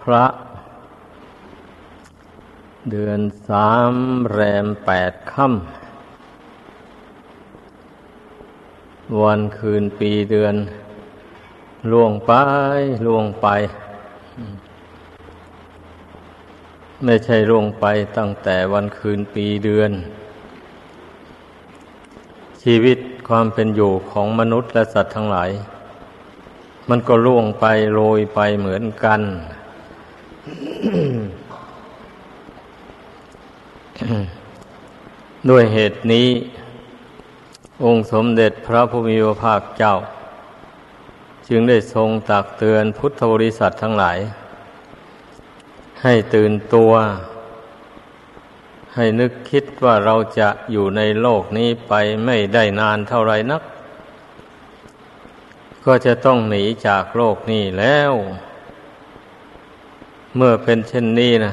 พระ เดือนสามแรมแปดค่ำวันคืนปีเดือน ล่วงไปล่วงไป ไม่ใช่ล่วงไปตั้งแต่วันคืนปีเดือน ชีวิตความเป็นอยู่ของมนุษย์และสัตว์ทั้งหลายมันก็ล่วงไปโรยไปเหมือนกัน ด้วยเหตุนี้ องค์สมเด็จพระพุทธมีพระภาคเจ้า จึงได้ทรงตักเตือนพุทธบริษัททั้งหลาย ให้ตื่นตัว ให้นึกคิดว่าเราจะอยู่ในโลกนี้ไปไม่ได้นานเท่าไรนัก ก็จะต้องหนีจากโลกนี้แล้ว เมื่อเป็นเช่นนี้นะ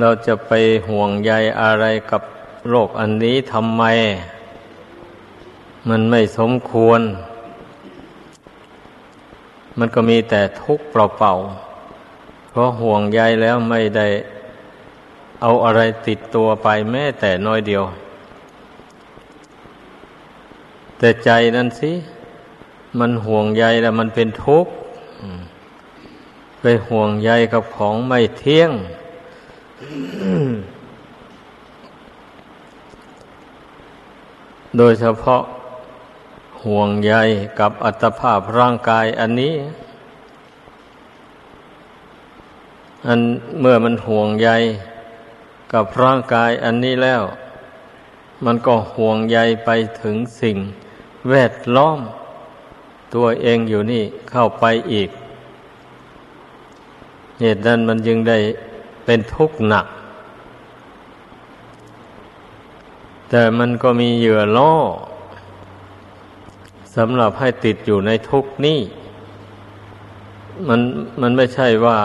เราจะไปห่วงใยอะไรกับ โลกอันนี้ทำไม มันไม่สมควร มันก็มีแต่ทุกข์เปล่าๆเพราะห่วงใยแล้วไม่ได้เอาอะไรติดตัวไปแม้แต่น้อยเดียว แต่ใจนั่นสิ มันห่วงใยแล้วมันเป็นทุกข์ไปห่วงใยกับของไม่เที่ยง โดยเฉพาะห่วงใยกับอัตภาพร่างกายอันนี้ อันเมื่อมันห่วงใยกับร่างกายอันนี้แล้ว มันก็ห่วงใยไปถึงสิ่งแวดล้อม ตัวเองอยู่นี่เข้าไปอีก เหตุนั้นมันจึงได้เป็นทุกข์หนัก แต่มันก็มีเหยื่อล่อสำหรับให้ติดอยู่ในทุกนี้มันมันไม่ใช่ว่า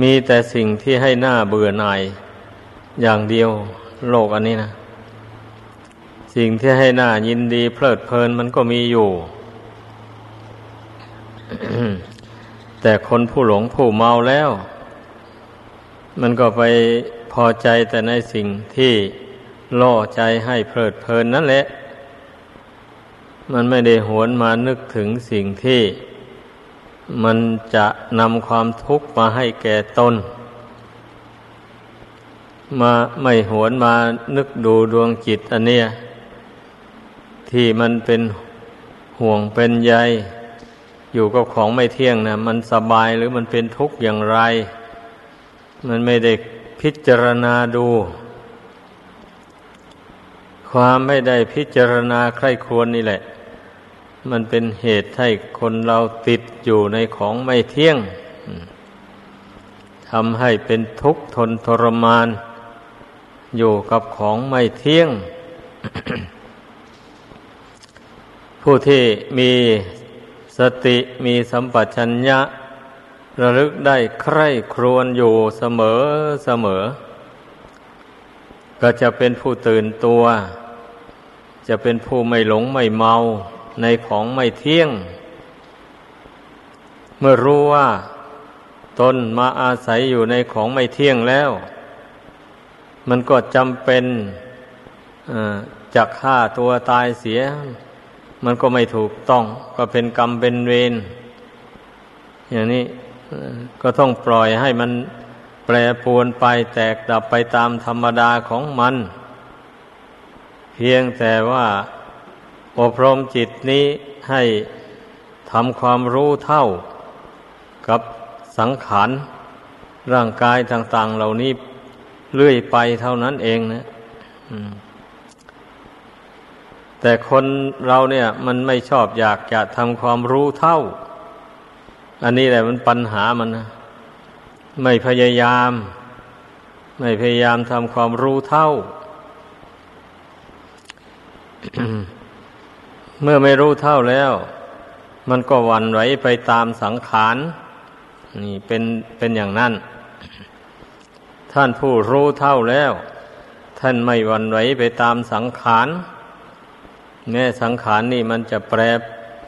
มีแต่สิ่งที่ให้หน้าเบื่อหน่ายอย่างเดียวโลกอันนี้นะ สิ่งที่ให้หน้ายินดีเพลิดเพลินมันก็มีอยู่ แต่คนผู้หลงผู้เมาแล้ว มันก็ไปพอใจแต่ในสิ่งที่ ล่อใจให้เพลิดเพลินนั่นแหละ มันไม่ได้หวนมานึกถึงสิ่งที่มันจะนำความทุกข์มาให้แก่ตน มาไม่หวนมานึกดูดวงจิตอันเนี้ยที่มันเป็นห่วงเป็นใยอยู่กับของไม่เที่ยงนะมันสบายหรือมันเป็นทุกข์อย่างไร มันไม่ได้พิจารณาดู ความไม่ได้พิจารณาใคร่ควรนี่แหละ มันเป็นเหตุให้คนเราติดอยู่ในของไม่เที่ยงทำให้เป็นทุกข์ทนทรมาน อยู่กับของไม่เที่ยง ผู้ที่มีสติมีสัมปชัญญะ ระลึกได้ใคร่ครวญอยู่เสมอเสมอ ก็จะเป็นผู้ตื่นตัว จะเป็นผู้ไม่หลงไม่เมาในของไม่เที่ยง เมื่อรู้ว่า ตนมาอาศัยอยู่ในของไม่เที่ยงแล้ว มันก็จำเป็นจะฆ่าตัวตายเสีย มันก็ไม่ถูกต้อง ก็เป็นกรรมเป็นเวรอย่างนี้ก็ต้องปล่อยให้มัน รปวนไปแตกดับไปตามธรรมดาของมัน เพียงแต่ว่าอบรมจิตนี้ให้ทำความรู้เท่ากับสังขารร่างกายต่าง ๆ เหล่านี้เลื่อยไปเท่านั้นเองนะแต่คนเราเนี่ย มันไม่ชอบอยากจะทำความรู้เท่า อันนี้แหละมันปัญหามันนะ ไม่พยายาม ไม่พยายามทำความรู้เท่า เมื่อไม่รู้เท่าแล้ว มันก็วันไหวไปตามสังขาร นี่เป็นเป็นอย่างนั้น ท่านผู้รู้เท่าแล้ว ท่านไม่วันไหวไปตามสังขาร แม้สังขารนี่มันจะแปร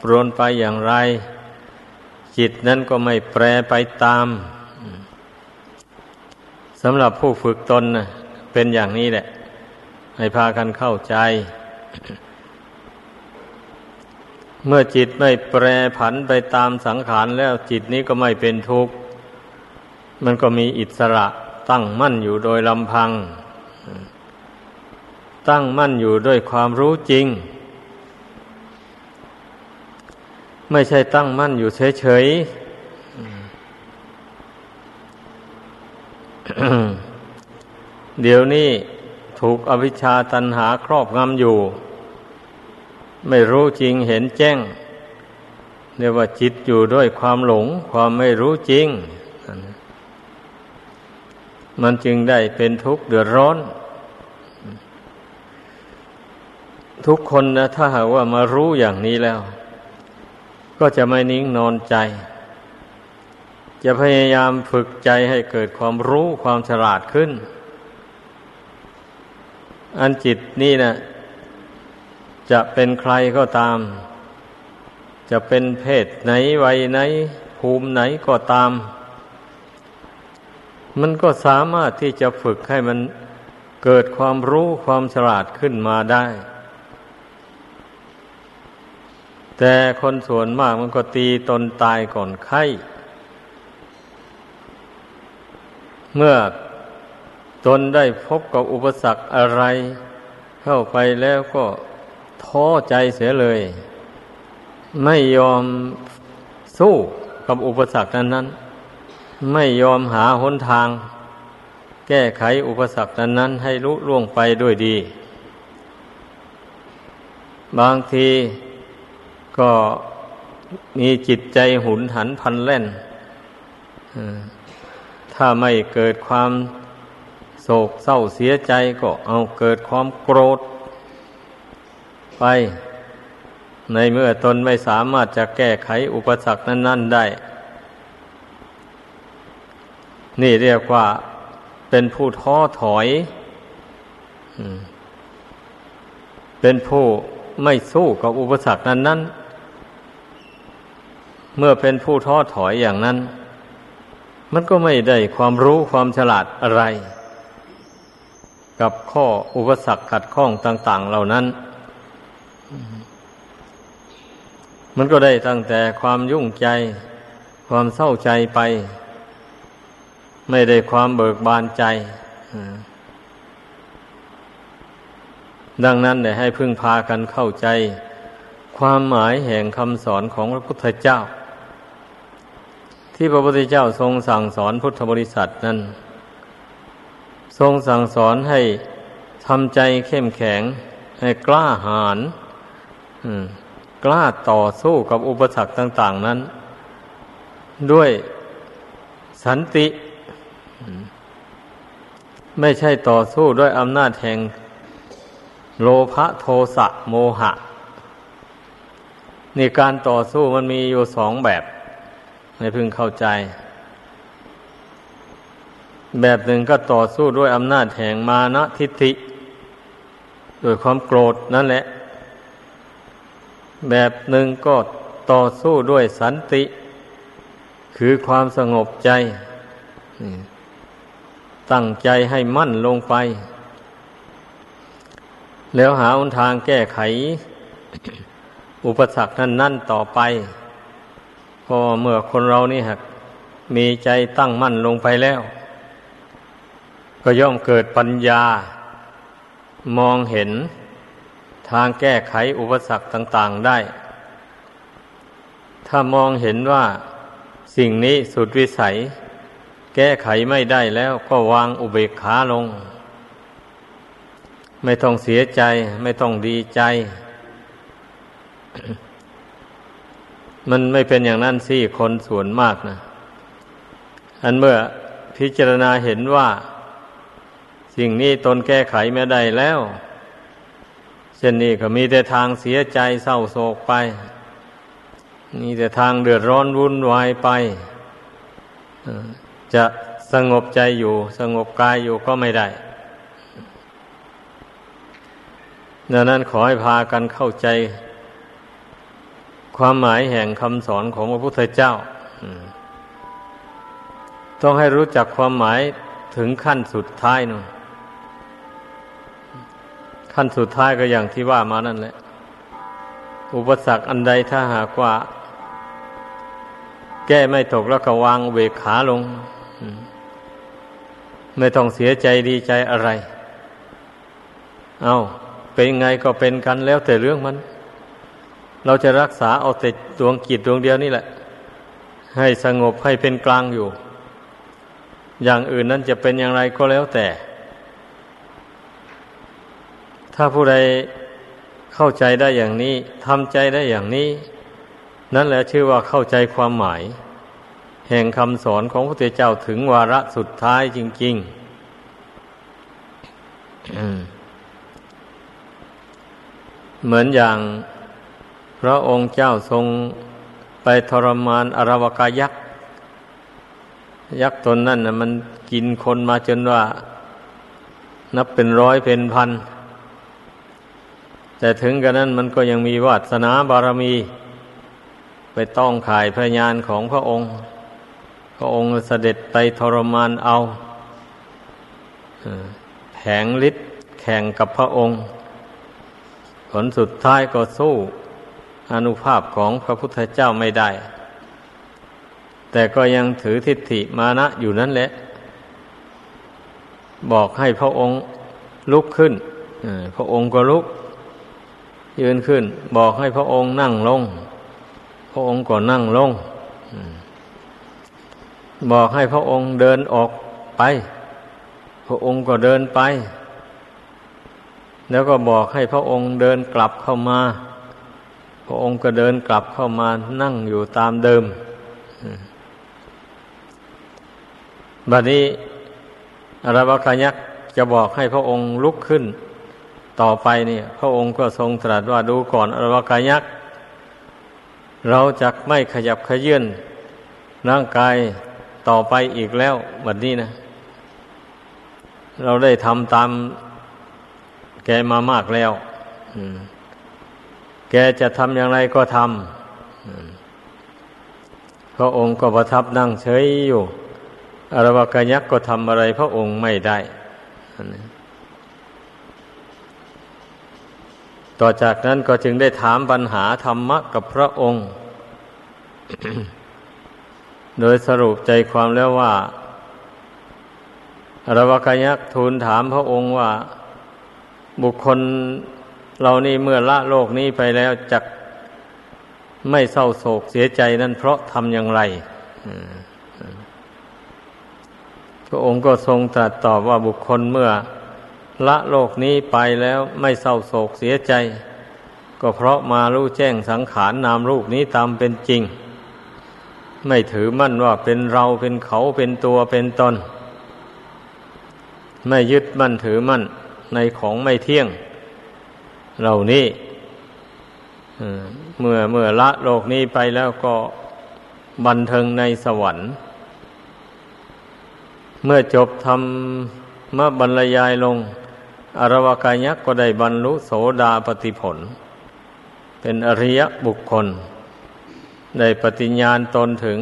ปรวนไปอย่างไร จิตนั้นก็ไม่แปรไปตาม สำหรับผู้ฝึกตนนะเป็นอย่างนี้แหละ ให้พากันเข้าใจ เมื่อจิตไม่แปรผันไปตามสังขารแล้วจิตนี้ก็ไม่เป็นทุกข์ มันก็มีอิสระตั้งมั่นอยู่โดยลำพัง ตั้งมั่นอยู่ด้วยความรู้จริง ไม่ใช่ตั้งมั่นอยู่เฉยๆ เดี๋ยวนี้ถูกอวิชชาตันหาครอบงำอยู่ ไม่รู้จริงเห็นแจ้งเรียกว่าจิตอยู่ด้วยความหลง ความไม่รู้จริง มันจึงได้เป็นทุกข์เดือดร้อน ทุกคนนะถ้าหากว่ามารู้อย่างนี้แล้ว ก็จะไม่นิ่งนอนใจ จะพยายามฝึกใจให้เกิดความรู้ความฉลาดขึ้น อันจิตนี่นะจะเป็นใครก็ตาม จะเป็นเพศไหนวัยไหน ภูมิไหนก็ตาม มันก็สามารถที่จะฝึกให้มันเกิดความรู้ความฉลาดขึ้นมาได้ แต่คนส่วนมากมันก็ตีตนตายก่อนไข้ เมื่อตนได้พบกับอุปสรรคอะไร เข้าไปแล้วก็ท้อใจเสียเลย ไม่ยอมสู้กับอุปสรรคนั้นนั้นไม่ยอมหาหนทาง แก้ไขอุปสรรคนั้นนั้นให้ลุล่วงไปด้วยดี บางทีก็มีจิตใจหุนหันพันแล่น ถ้าไม่เกิดความโศกเศร้าเสียใจก็เอาเกิดความโกรธ ไป ในเมื่อตนไม่สามารถจะแก้ไขอุปสรรคนั้น ๆได้ นี่เรียกว่าเป็นผู้ท้อถอย เป็นผู้ไม่สู้กับอุปสรรคนั้น ๆ เมื่อเป็นผู้ท้อถอยอย่างนั้น มันก็ไม่ได้ความรู้ความฉลาดอะไร กับข้ออุปสรรคขัดข้องต่าง ๆ เหล่านั้น มันก็ได้ตั้งแต่ความยุ่งใจ ความเศร้าใจไป ไม่ได้ความเบิกบานใจ ดังนั้นเนี่ยให้พึ่งพากันเข้าใจ ความหมายแห่งคำสอนของพระพุทธเจ้า ที่พระพุทธเจ้าทรงสั่งสอนพุทธบริษัทนั้น ทรงสั่งสอนให้ทำใจเข้มแข็ง ให้กล้าหาญกล้าต่อสู้กับอุปสรรคต่าง ๆ นั้น ด้วยสันติ ไม่ใช่ต่อสู้ด้วยอำนาจแห่งโลภะโทสะโมหะนี่การต่อสู้มันมีอยู่สองแบบ ในพึงเข้าใจ แบบหนึ่งก็ต่อสู้ด้วยอำนาจแห่งมานะทิฏฐิโดยความโกรธนั่นแหละ แบบหนึ่งก็ต่อสู้ด้วยสันติ คือความสงบใจ ตั้งใจให้มั่นลงไป แล้วหาอุทางแก้ไข อุปสรรคนั้นนั่นต่อไป พอเมื่อคนเรานี่หักมีใจตั้งมั่นลงไปแล้ว ก็ย่อมเกิดปัญญามองเห็นทางแก้ไขอุปสรรคต่าง ๆได้ ถ้ามองเห็นว่าสิ่งนี้สุดวิสัย แก้ไขไม่ได้แล้วก็วางอุเบกขาลง ไม่ต้องเสียใจ ไม่ต้องดีใจ มันไม่เป็นอย่างนั้นสิคนส่วนมากนะ อันเมื่อพิจารณาเห็นว่า สิ่งนี้ตนแก้ไขไม่ได้แล้วเช่นนี้ก็มีแต่ทางเสียใจเศร้าโศกไป มีแต่ทางเดือดร้อนวุ่นวายไป จะสงบใจอยู่ สงบกายอยู่ก็ไม่ได้ดังนั้นขอให้พากันเข้าใจ ความหมายแห่งคำสอนของพระพุทธเจ้าต้องให้รู้จักความหมายถึงขั้นสุดท้ายนู่นขั้นสุดท้ายก็อย่างที่ว่ามานั่นแหละ อุปสรรคอันใดถ้าหากว่า แก้ไม่ตกแล้วก็วางเวขาลง ไม่ต้องเสียใจดีใจอะไร เอาเป็นไงก็เป็นกันแล้วแต่เรื่องมัน เราจะรักษาเอาแต่ดวงกิจดวงเดียวนี่แหละ ให้สงบให้เป็นกลางอยู่ อย่างอื่นนั้นจะเป็นอย่างไรก็แล้วแต่ ถ้าผู้ใดเข้าใจได้อย่างนี้ทำใจได้อย่างนี้ นั่นแหละชื่อว่าเข้าใจความหมาย แห่งคำสอนของพระพุทธเจ้าถึงวาระสุดท้ายจริง ๆเหมือนอย่าง พระองค์เจ้าทรงไปทรมานอรวกายักษ์ ยักษ์ตนนั่นนะมันกินคนมาจนว่า นับเป็นร้อยเป็นพัน แต่ถึงกระนั้นมันก็ยังมีวาสนาบารมี ไปต้องขายพระญาณของพระองค์ พระองค์เสด็จไปทรมานเอาแผงฤทธิ์แข่งกับพระองค์ ผลสุดท้ายก็สู้ อนุภาพของพระพุทธเจ้าไม่ได้ แต่ก็ยังถือทิฏฐิมานะอยู่นั่นแหละ บอกให้พระองค์ลุกขึ้นพระองค์ก็ลุก ยืนขึ้น บอกให้พระองค์นั่งลง พระองค์ก็นั่งลง บอกให้พระองค์เดินออกไป พระองค์ก็เดินไป แล้วก็บอกให้พระองค์เดินกลับเข้ามา พระองค์ก็เดินกลับเข้ามานั่งอยู่ตามเดิมบัดนี้อรวกายักษ์จะบอกให้พระองค์ลุกขึ้น ต่อไปเนี่ยพระองค์ก็ทรงตรัสว่าดูก่อนอรวกายักษ์เราจะไม่ขยับขยื่นร่างกายต่อไปอีกแล้วแบบนี้นะ เราได้ทำตามแกมามากแล้ว แกจะทำอย่างไรก็ทำพระองค์ก็ประทับนั่งเฉยอยู่อรวกยักษ์ก็ทำอะไร พระองค์ไม่ได้ ต่อจากนั้นก็จึงได้ถามปัญหาธรรมะกับพระองค์ โดยสรุปใจความแล้วว่าอรวกยักษ์ทูลถามพระองค์ว่า บุคคล เรานี่เมื่อละโลกนี้ไปแล้วจักไม่เศร้าโศกเสียใจนั่นเพราะทำอย่างไรพระองค์ก็ทรงตรัสตอบว่าบุคคลเมื่อ ละโลกนี้ไปแล้วไม่เศร้าโศกเสียใจ ก็เพราะมารู้แจ้งสังขารนามรูปนี้ตามเป็นจริง ไม่ถือมั่นว่าเป็นเราเป็นเขาเป็นตัวเป็นตน ไม่ยึดมั่นถือมั่นในของไม่เที่ยง เหล่านี้เมื่อเมื่อละโลกนี้ไปแล้วก็บันเทิงในสวรรค์ เมื่อจบทำเมาบรรยายลง อรวกายักษ์ก็ได้บรรลุโสดาปติผล เป็นอริยบุคคล ได้ปฏิญญาณตนถึง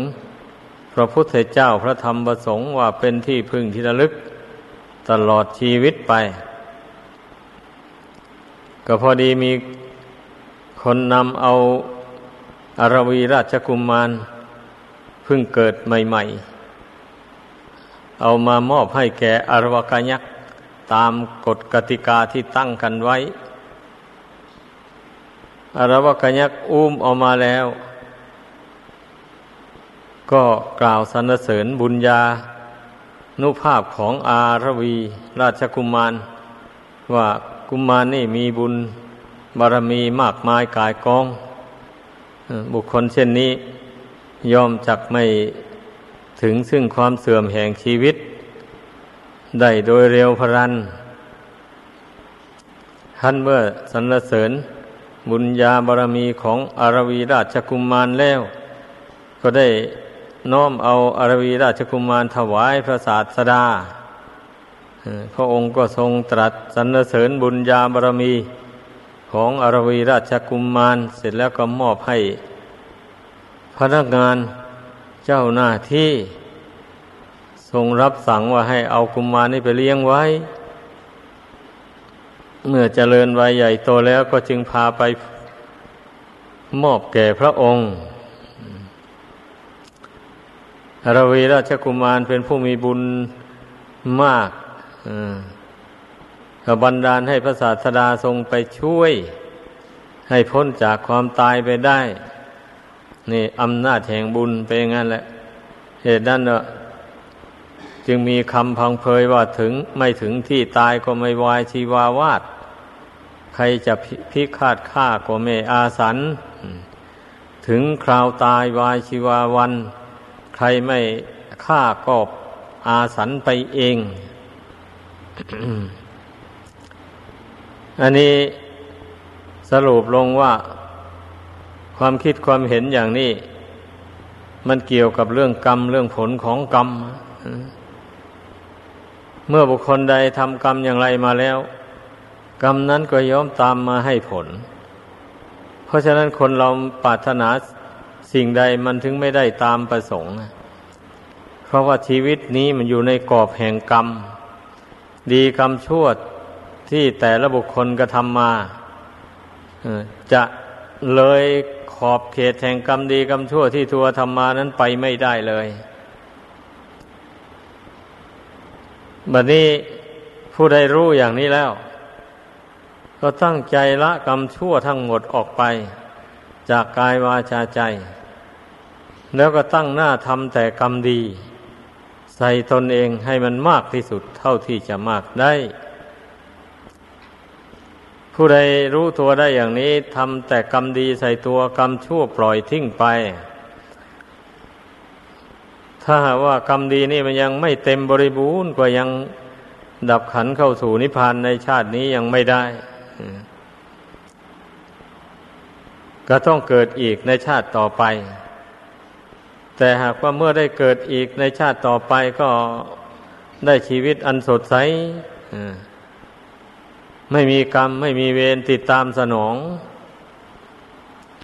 พระพุทธเจ้าพระธรรมประสงค์ว่าเป็นที่พึ่งที่ระลึก ตลอดชีวิตไป ก็พอดีมีคนนำเอาอารวีราชกุมมารเพิ่งเกิดใหม่ ๆ เอามามอบให้แก่อรวกายักษ์ตามกฎกติกาที่ตั้งกันไว้อรวกยักอุ้มออกมาแล้ว ก็กล่าวสรรเสริญบุญญานุภาพของอารวีราชกุมารว่า กุมารนี่มีบุญบารมีมากมายกายกอง บุคคลเช่นนี้ยอมจักไม่ถึงซึ่งความเสื่อมแห่งชีวิต ได้โดยเร็วพรันท่านเมื่อสรรเสริญบุญญาบารมีของอารวีราชกุมมารแล้ว ก็ได้น้อมเอาอารวีราชกุมมารถวายพระศาสดา พระองค์ก็ทรงตรัสสรรเสริญบุญญาบารมีของอารวีราชกุมมารเสร็จแล้วก็มอบให้ พนักงานเจ้าหน้าที่ ทรงรับสั่งว่าให้เอากุมมารนี่ไปเลี้ยงไว้ เมื่อเจริญวัยใหญ่โตแล้วก็จึงพาไปมอบแก่พระองค์อรวีราชกุมารเป็นผู้มีบุญมาก กบันดาลให้พระศาสดาทรงไปช่วย ให้พ้นจากความตายไปได้ นี่อำนาจแห่งบุญเป็นอย่างนั้นแหละ เหตุนั้นเนจึงมีคำพังเพยว่าถึงไม่ถึงที่ตายก็ไม่วายชีวาวาด ใครจะพิฆาตฆ่าก็ไม่อาสัน ถึงคราวตายวายชีวาวัน ใครไม่ฆ่าก็อาสันไปเอง อันนี้สรุปลงว่า ความคิดความเห็นอย่างนี้ มันเกี่ยวกับเรื่องกรรม เรื่องผลของกรรม เมื่อบุคคลใดทำกรรมอย่างไรมาแล้ว กรรมนั้นก็ย่อมตามมาให้ผล เพราะฉะนั้นคนเราปรารถนาสิ่งใดมันถึงไม่ได้ตามประสงค์ เพราะว่าชีวิตนี้มันอยู่ในกรอบแห่งกรรม ดีกรรมชั่วที่แต่ละบุคคลกระทำมาจะเลยขอบเขตแห่งกรรมดีกรรมชั่วที่ทัวทำมานั้นไปไม่ได้เลยบัดนี้ผู้ใดรู้อย่างนี้แล้ว ก็ตั้งใจละกรรมชั่วทั้งหมดออกไป จากกายวาจาใจ แล้วก็ตั้งหน้าทำแต่กรรมดี ใส่ตนเองให้มันมากที่สุดเท่าที่จะมากได้ ผู้ใดรู้ตัวได้อย่างนี้ทำแต่กรรมดีใส่ตัวกรรมชั่วปล่อยทิ้งไป ถ้าหากว่ากรรมดีนี่มันยังไม่เต็มบริบูรณ์ก็ยังดับขันเข้าสู่นิพพานในชาตินี้ยังไม่ได้ ก็ต้องเกิดอีกในชาติต่อไป แต่หากว่าเมื่อได้เกิดอีกในชาติต่อไปก็ได้ชีวิตอันสดใสไม่มีกรรมไม่มีเวรติดตามสนอง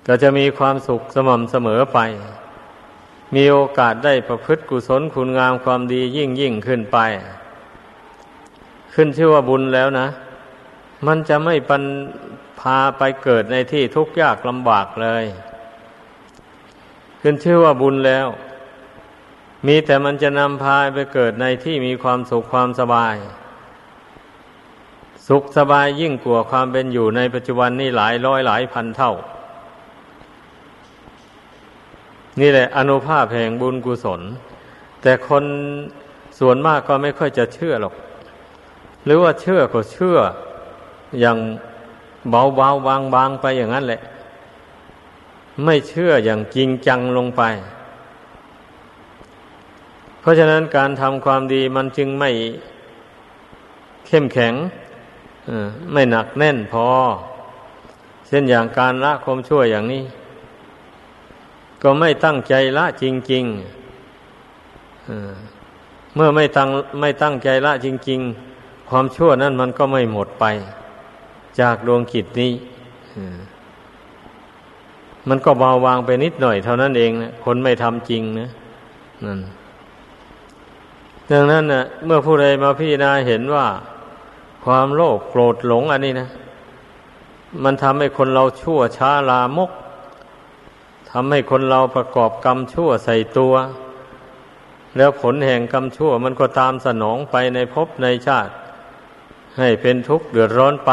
ก็จะมีความสุขสม่ำเสมอไป มีโอกาสได้ประพฤติกุศลคุณงามความดียิ่งยิ่งขึ้นไป ขึ้นชื่อว่าบุญแล้วนะ มันจะไม่ปันพาไปเกิดในที่ทุกข์ยากลำบากเลย ขึ้นชื่อว่าบุญแล้ว มีแต่มันจะนำพาไปเกิดในที่มีความสุขความสบาย สุขสบายยิ่งกว่าความเป็นอยู่ในปัจจุบันนี่หลายร้อยหลายพันเท่า นี่แหละอนุภาพแห่งบุญกุศล แต่คนส่วนมากก็ไม่ค่อยจะเชื่อหรอก หรือว่าเชื่อก็เชื่ออย่างเบาเบาบางบางไปอย่างนั้นแหละ ไม่เชื่ออย่างจริงจังลงไป เพราะฉะนั้นการทำความดีมันจึงไม่เข้มแข็งไม่หนักแน่นพอ เช่นอย่างการละความชั่วอย่างนี้ ก็ไม่ตั้งใจละจริงๆเมื่อไม่ตั้งไม่ตั้งใจละจริง ๆ ความชั่วนั้นมันก็ไม่หมดไป จากดวงกิจนี้ มันก็เบาบางไปนิดหน่อยเท่านั้นเองนะคนไม่ทำจริงนะนั่นดังนั้นนะเมื่อผู้ใดมาพิจารณาเห็นว่า ความโลภโกรธหลงอันนี้นะ มันทำให้คนเราชั่วช้าลามกทำให้คนเราประกอบกรรมชั่วใส่ตัว แล้วผลแห่งกรรมชั่วมันก็ตามสนองไปในภพในชาติ ให้เป็นทุกข์เดือดร้อนไป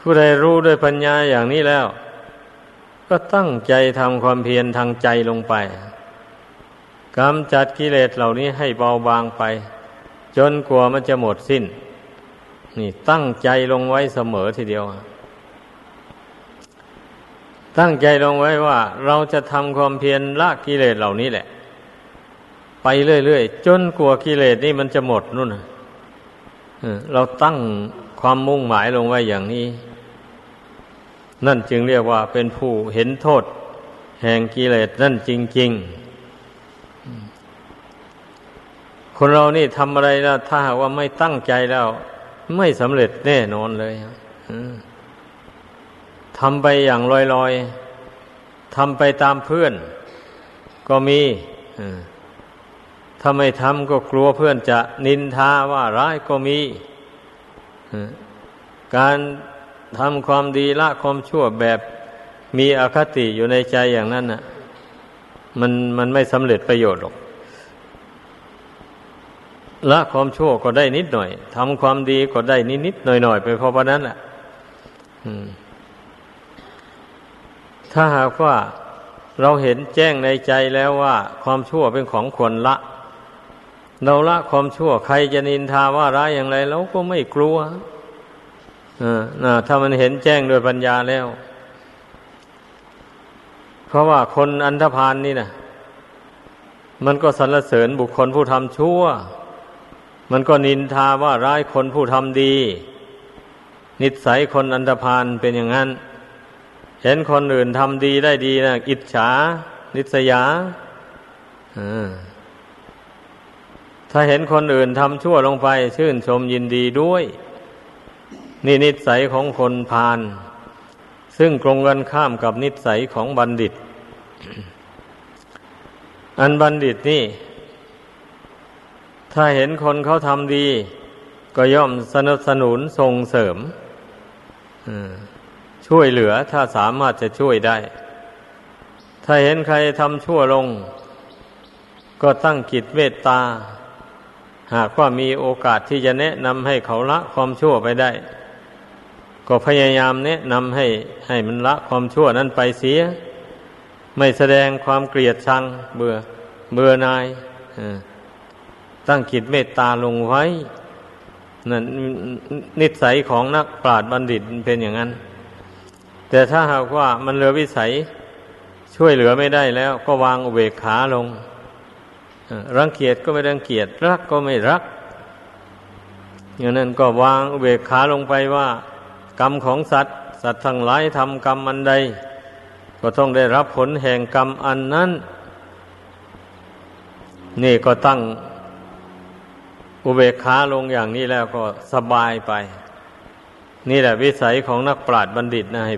ผู้ใดรู้ด้วยปัญญาอย่างนี้แล้ว ก็ตั้งใจทำความเพียรทางใจลงไปกำจัดกิเลสเหล่านี้ให้เบาบางไป จนกลัวมันจะหมดสิ้น นี่ตั้งใจลงไว้เสมอทีเดียว ตั้งใจลงไว้ว่า เราจะทำความเพียรละกิเลสเหล่านี้แหละ ไปเรื่อยๆจนกลัวกิเลสนี่มันจะหมดนู่นเราตั้งความมุ่งหมายลงไว้อย่างนี้ นั่นจึงเรียกว่าเป็นผู้เห็นโทษ แห่งกิเลสนั่นจริง ๆ คนเรานี่ทำอะไรแล้วถ้าหากว่าไม่ตั้งใจแล้ว ไม่สำเร็จแน่นอนเลยทำไปอย่างลอยๆทำไปตามเพื่อน ก็มีถ้าไม่ทำก็กลัวเพื่อนจะนินทาว่าร้ายก็มีการ ทำความดีละความชั่วแบบมีอคติอยู่ในใจอย่างนั้นน่ะ มันมันไม่สำเร็จประโยชน์หรอก ละความชั่วก็ได้นิดหน่อยทำความดีก็ได้นิดนิดหน่อยหน่อยไปพอประนั้นแหละถ้าหากว่าเราเห็นแจ้งในใจแล้วว่า ความชั่วเป็นของควรละ เราละความชั่วใครจะนินทาว่าร้ายอย่างไรเราก็ไม่กลัว ถ้ามันเห็นแจ้งโดยปัญญาแล้ว เพราะว่าคนอันธพาลนนี่นะมันก็สรรเสริญบุคคลผู้ทำชั่ว มันก็นินทาว่าร้ายคนผู้ทำดี นิสัยคนอันธพาลเป็นอย่างนั้น เห็นคนอื่นทำดีได้ดีนะอิจฉา นิสยาถ้าเห็นคนอื่นทำชั่วลงไป ชื่นชมยินดีด้วย นี่นิสัยของคนพาลซึ่งตรงกันข้ามกับนิสัยของบัณฑิต อันบัณฑิตนี่ ถ้าเห็นคนเขาทำดี ก็ย่อมสนับสนุนส่งเสริมช่วยเหลือถ้าสามารถจะช่วยได้ ถ้าเห็นใครทำชั่วลง ก็ตั้งกิจเมตตา หากว่ามีโอกาสที่จะแนะนำให้เขาละความชั่วไปได้ ก็พยายามแนะนำให้ให้มันละความชั่วนั้นไปเสีย ไม่แสดงความเกลียดชังเบื่อเบื่อนายตั้งจิตเมตตาลงไว้นั่นนิสัยของนักปราชญ์บัณฑิตเป็นอย่างนั้น แต่ถ้าหากว่ามันเหลือวิสัยช่วยเหลือไม่ได้แล้ว ก็วางอุเบกขาลงรังเกียจก็ไม่รังเกียจรักก็ไม่รักอย่างนั้นก็วางอุเบกขาลงไปว่า กรรมของสัตว์ สัตว์ทั้งหลายทำกรรมอันใด ก็ต้องได้รับผลแห่งกรรมอันนั้น นี่ก็ตั้งอุเบกขาลงอย่างนี้แล้วก็สบายไป นี่แหละวิสัยของนักปราชญ์บัณฑิตนะให้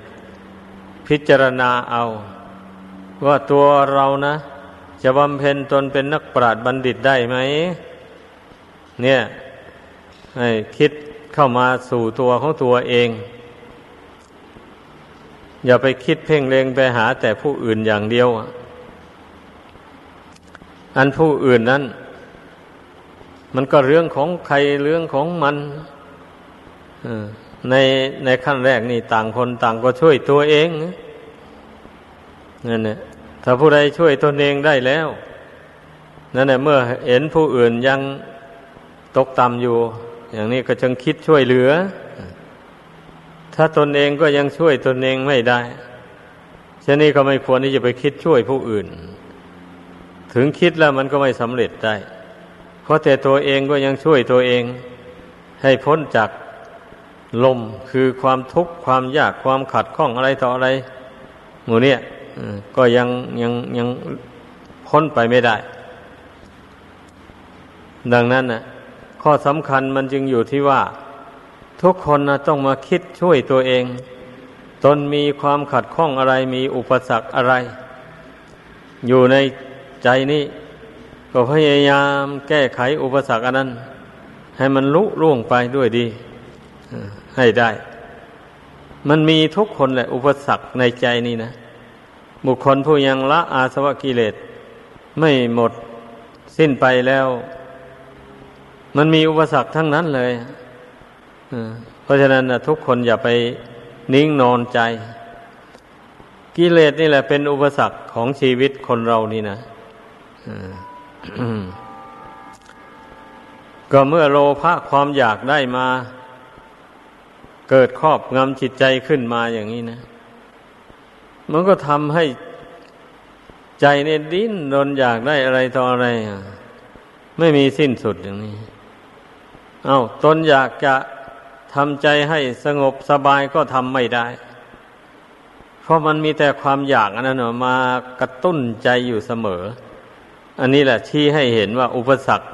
พิจารณาเอา ว่าตัวเรานะ จะบำเพ็ญตนเป็นนักปราชญ์บัณฑิตได้ไหม เนี่ยให้คิดเข้ามาสู่ตัวของตัวเอง อย่าไปคิดเพ่งเลงไปหาแต่ผู้อื่นอย่างเดียว อันผู้อื่นนั้น มันก็เรื่องของใครเรื่องของมันในในขั้นแรกนี่ต่างคนต่างก็ช่วยตัวเองนั่นแหละถ้าผู้ใดช่วยตนเองได้แล้ว นั่นแหละเมื่อเห็นผู้อื่นยังตกต่ำอยู่ อย่างนี้ก็จึงคิดช่วยเหลือ ถ้าตนเองก็ยังช่วยตนเองไม่ได้เช่นนี้ก็ไม่ควรที่จะไปคิดช่วยผู้อื่น ถึงคิดแล้วมันก็ไม่สำเร็จได้ เพราะแต่ตัวเองก็ยังช่วยตัวเอง ให้พ้นจากลมคือความทุกข์ความยากความขัดข้องอะไรต่ออะไร หมู่เนี่ยก็ยังยังยังพ้นไปไม่ได้ ดังนั้นนะข้อสำคัญมันจึงอยู่ที่ว่า ทุกคนนะต้องมาคิดช่วยตัวเอง ตนมีความขัดข้องอะไรมีอุปสรรคอะไร อยู่ในใจนี้ก็พยายามแก้ไขอุปสรรคอันนั้น ให้มันลุล่วงไปด้วยดี ให้ได้ มันมีทุกคนแหละ อุปสรรคในใจนี่นะ บุคคลผู้ยังละอาสวะกิเลส ไม่หมดสิ้นไปแล้ว มันมีอุปสรรคทั้งนั้นเลย เพราะฉะนั้นนะทุกคนอย่าไปนิ่งนอนใจ กิเลสนี่แหละเป็นอุปสรรคของชีวิตคนเรานี่นะก็เมื่อโลภะความอยากได้มา เกิดครอบงำจิตใจขึ้นมาอย่างนี้นะ มันก็ทำให้ใจเนี่ยดิ้นรนอยากได้อะไรต่ออะไรไม่มีสิ้นสุดอย่างนี้ เอา้าตนอยากจะ ทำใจให้สงบสบายก็ทำไม่ได้ เพราะมันมีแต่ความอยากอันนั้นมากระตุ้นใจอยู่เสมอ อันนี้แหละชี้ให้เห็นว่าอุปสรรค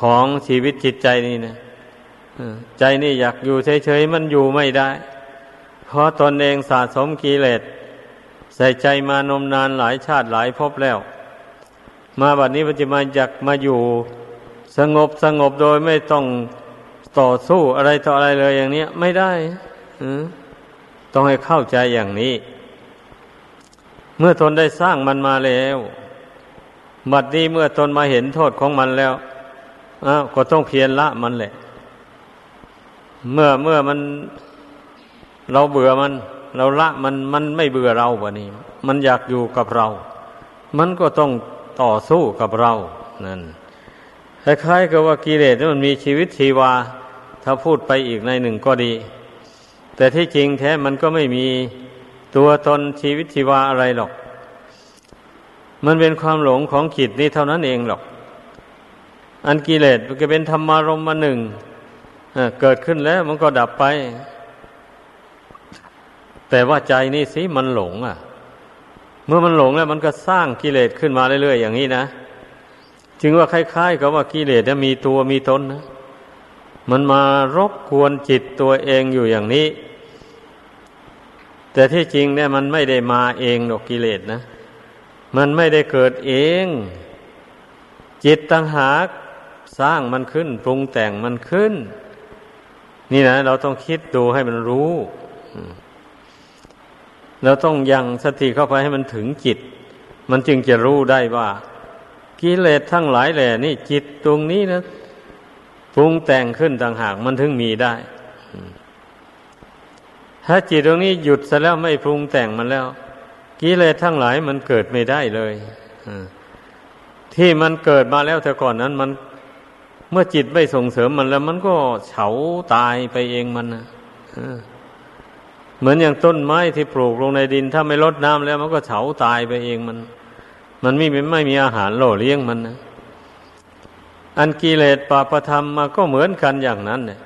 ของชีวิตจิตใจนี่นะใจนี่อยากอยู่เฉยๆมันอยู่ไม่ได้ เพราะตนเองสะสมกิเลสใส่ใจมานมนานหลายชาติหลายภพแล้ว มาบัดนี้มันจะมาอยากมาอยู่สงบสงบโดยไม่ต้อง ต่อสู้อะไรต่ออะไรเลยอย่างนี้ไม่ได้ต้องให้เข้าใจอย่างนี้ เมื่อตนได้สร้างมันมาแล้วบัดนี้เมื่อตนมาเห็นโทษของมันแล้วอ้าวก็ต้องเพียรละมันแหละ เมื่อเมื่อมันเราเบื่อมัน เราละมันมันไม่เบื่อเราวะนี่มันอยากอยู่กับเรา มันก็ต้องต่อสู้กับเรานั่นคล้ายๆกับว่ากิเลสมันมีชีวิตชีวา ถ้าพูดไปอีกในหนึ่งก็ดี แต่ที่จริงแท้มันก็ไม่มีตัวตนชีวิตชีวาอะไรหรอก มันเป็นความหลงของจิตนี้เท่านั้นเองหรอก อันกิเลสก็เป็นธรรมารมมาหนึ่งเกิดขึ้นแล้วมันก็ดับไป แต่ว่าใจนี่สิมันหลงอะ เมื่อมันหลงแล้วมันก็สร้างกิเลสขึ้นมาเรื่อยๆอย่างนี้นะ จึงว่าคล้ายๆกับว่ากิเลสมีตัวมีตนนะ มันมารบกวนจิตตัวเองอยู่อย่างนี้ แต่ที่จริงเนี่ยมันไม่ได้มาเองหรอกกิเลสนะ มันไม่ได้เกิดเอง จิตต่างหากสร้างมันขึ้น ปรุงแต่งมันขึ้น นี่นะเราต้องคิดดูให้มันรู้เราต้องยังสติเข้าไปให้มันถึงจิต มันจึงจะรู้ได้ว่า กิเลสทั้งหลายแหล่นี่จิตตรงนี้นะ ปรุงแต่งขึ้นต่างหากมันถึงมีได้ ถ้าจิตตรงนี้หยุดซะแล้วไม่ปรุงแต่งมันแล้วกิเลสทั้งหลายมันเกิดไม่ได้เลยที่มันเกิดมาแล้วแต่ก่อนนั้นมันเมื่อจิตไม่ส่งเสริมมันแล้ว มันก็เฉาตายไปเองมันนะเหมือนอย่างต้นไม้ที่ปลูกลงในดิน ถ้าไม่ลดน้ำแล้ว มันก็เฉาตายไปเองมัน มันไม่ไม่มีอาหารหล่อเลี้ยงมันนะ อันกิเลสปาประธรรมมาก็เหมือนกันอย่างนั้นเนี่ย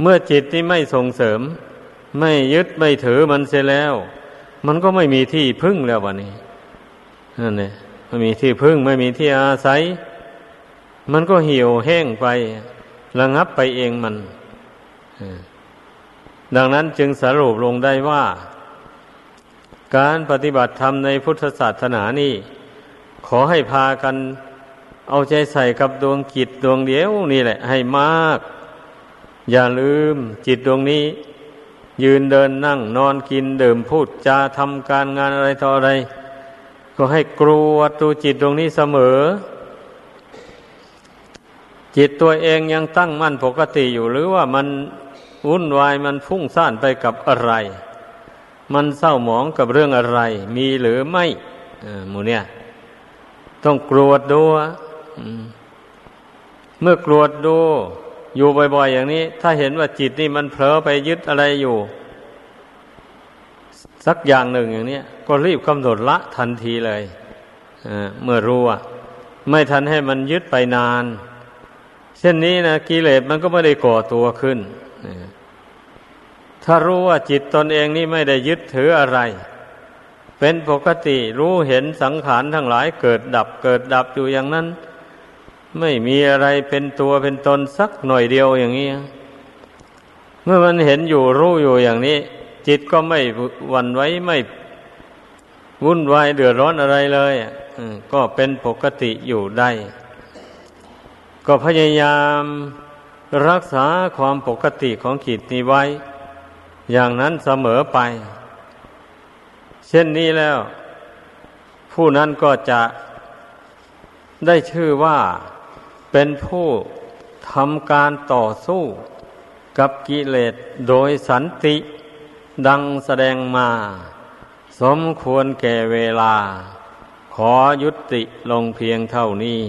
เมื่อจิตที่ไม่ส่งเสริม ไม่ยึดไม่ถือมันเสียแล้ว มันก็ไม่มีที่พึ่งแล้ววะนี่นั่นเนี่ยไม่มีที่พึ่งไม่มีที่อาศัย มันก็เหี่ยวแห้งไประงับไปเองมันดังนั้นจึงสรุปลงได้ว่า การปฏิบัติธรรมในพุทธศาสนานี่ขอให้พากันเเอาใจใส่กับดวงจิตดวงเดียวนี่แหละ ให้มาก อย่าลืมจิตดวงนี้ ยืนเดินนั่งนอนกินดื่มพูดจาทำการงานอะไรต่ออะไร ก็ให้กลัวตัวจิตดวงนี้เสมอ จิตตัวเองยังตั้งมั่นปกติอยู่หรือว่ามันวุ่นวายมันฟุ้งซ่านไปกับอะไร มันเศร้าหมองกับเรื่องอะไร มีหรือไม่หมูเนี่ย ต้องกรวดดู เมื่อกรวดดูอยู่บ่อยๆ อย่างนี้ ถ้าเห็นว่าจิตนี่มันเผลอไปยึดอะไรอยู่ สักอย่างหนึ่งอย่างนี้ก็รีบกำหนดละทันทีเลยเมื่อรู้ว่าไม่ทันให้มันยึดไปนาน เช่นนี้นะกิเลสมันก็ไม่ได้ก่อตัวขึ้น ถ้ารู้ว่าจิตตนเองนี่ไม่ได้ยึดถืออะไร เป็นปกติรู้เห็นสังขารทั้งหลายเกิดดับเกิดดับอยู่อย่างนั้น ไม่มีอะไรเป็นตัวเป็นตนสักหน่อยเดียวอย่างนี้ เมื่อมันเห็นอยู่รู้อยู่อย่างนี้ จิตก็ไม่วันไว้ไม่วุ่นวายเดือดร้อนอะไรเลยก็เป็นปกติอยู่ได้ ก็พยายามรักษาความปกติของจิตนี้ไว้ อย่างนั้นเสมอไป เช่นนี้แล้ว ผู้นั้นก็จะได้ชื่อว่า เป็นผู้ทำการต่อสู้กับกิเลสโดยสันติดังแสดงมา สมควรแก่เวลา ขอยุติลงเพียงเท่านี้